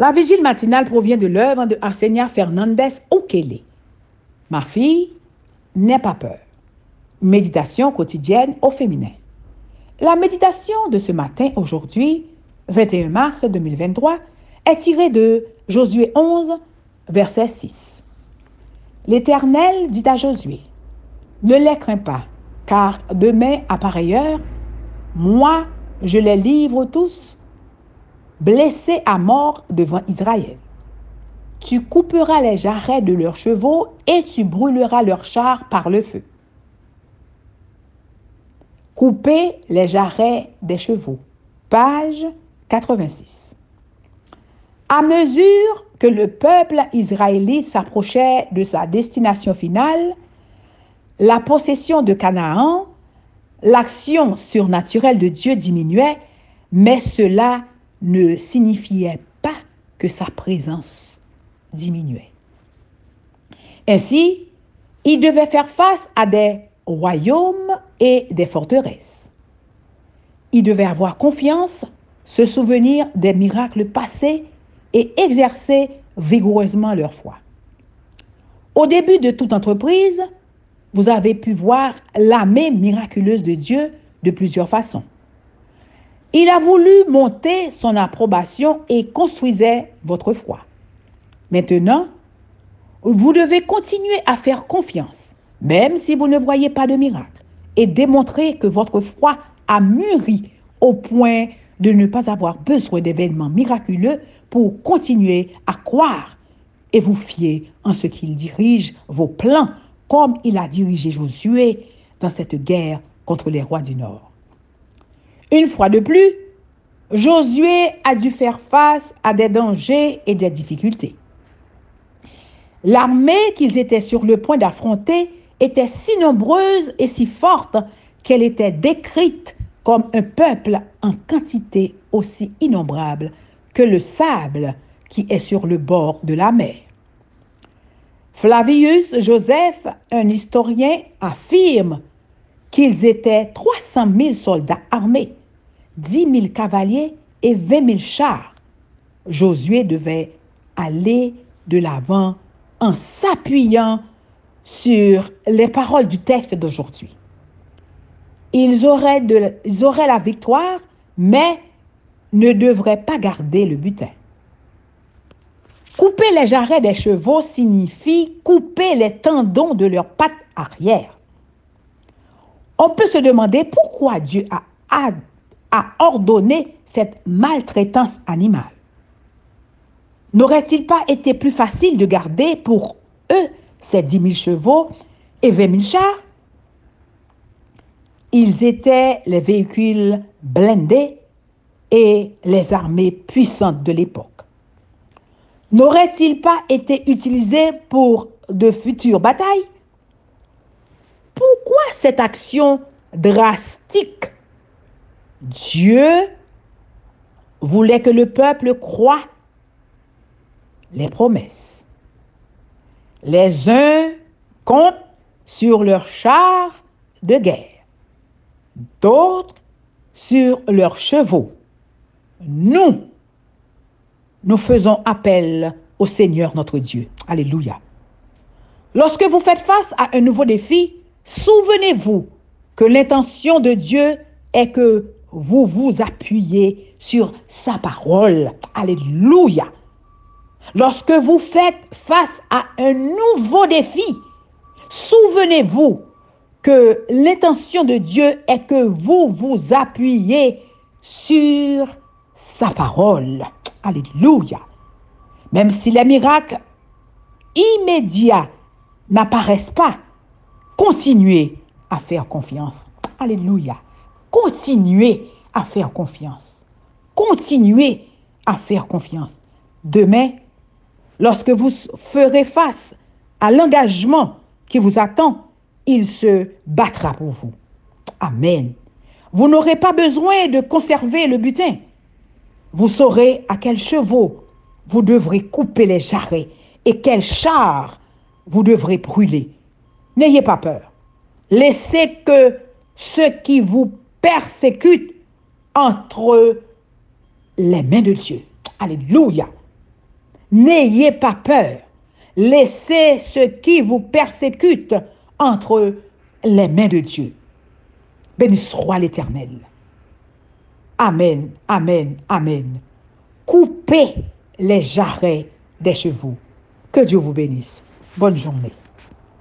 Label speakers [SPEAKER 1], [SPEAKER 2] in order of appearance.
[SPEAKER 1] La vigile matinale provient de l'œuvre de Arsenia Fernandez Okele. Ma fille, n'aie pas peur. Méditation quotidienne au féminin. La méditation de ce matin, aujourd'hui, 21 mars 2023, est tirée de Josué 11, verset 6. L'Éternel dit à Josué, Ne les crains pas, car demain à pareille heure, moi, je les livre tous, blessés à mort devant Israël. Tu couperas les jarrets de leurs chevaux et tu brûleras leurs chars par le feu. Couper les jarrets des chevaux. Page 86. À mesure que le peuple israélite s'approchait de sa destination finale, la possession de Canaan, l'action surnaturelle de Dieu diminuait, mais cela ne signifiait pas que sa présence diminuait. Ainsi, il devait faire face à des royaumes et des forteresses. Il devait avoir confiance, se souvenir des miracles passés et exercer vigoureusement leur foi. Au début de toute entreprise, vous avez pu voir la main miraculeuse de Dieu de plusieurs façons. Il a voulu monter son approbation et construisait votre foi. Maintenant, vous devez continuer à faire confiance, même si vous ne voyez pas de miracle, et démontrer que votre foi a mûri au point de ne pas avoir besoin d'événements miraculeux pour continuer à croire et vous fier en ce qu'il dirige vos plans, comme il a dirigé Josué dans cette guerre contre les rois du Nord. Une fois de plus, Josué a dû faire face à des dangers et des difficultés. L'armée qu'ils étaient sur le point d'affronter était si nombreuse et si forte qu'elle était décrite comme un peuple en quantité aussi innombrable que le sable qui est sur le bord de la mer. Flavius Joseph, un historien, affirme qu'ils étaient 300 000 soldats armés 10 000 cavaliers et 20 000 chars. Josué devait aller de l'avant en s'appuyant sur les paroles du texte d'aujourd'hui. Ils auraient, la victoire, mais ne devraient pas garder le butin. Couper les jarrets des chevaux signifie couper les tendons de leurs pattes arrière. On peut se demander pourquoi Dieu a a ordonné cette maltraitance animale. N'aurait-il pas été plus facile de garder pour eux ces 10 000 chevaux et 20 000 chars? Ils étaient les véhicules blindés et les armées puissantes de l'époque. N'aurait-il pas été utilisé pour de futures batailles? Pourquoi cette action drastique Dieu voulait que le peuple croie les promesses. Les uns comptent sur leurs chars de guerre, d'autres sur leurs chevaux. Nous, nous faisons appel au Seigneur notre Dieu. Alléluia. Lorsque vous faites face à un nouveau défi, souvenez-vous que l'intention de Dieu est que vous vous appuyez sur sa parole. Alléluia. Lorsque vous faites face à un nouveau défi, souvenez-vous que l'intention de Dieu est que vous vous appuyez sur sa parole. Alléluia. Même si les miracles immédiats n'apparaissent pas, continuez à faire confiance. Alléluia. Continuez à faire confiance. Continuez à faire confiance. Demain, lorsque vous ferez face à l'engagement qui vous attend, il se battra pour vous. Amen. Vous n'aurez pas besoin de conserver le butin. Vous saurez à quel chevaux vous devrez couper les jarrets et quel char vous devrez brûler. N'ayez pas peur. Laissez que ceux qui vous persécute entre les mains de Dieu. Alléluia. N'ayez pas peur. Laissez ceux qui vous persécutent entre les mains de Dieu. Béni soit l'Éternel. Amen, amen, amen. Coupez les jarrets des chevaux. Que Dieu vous bénisse. Bonne journée.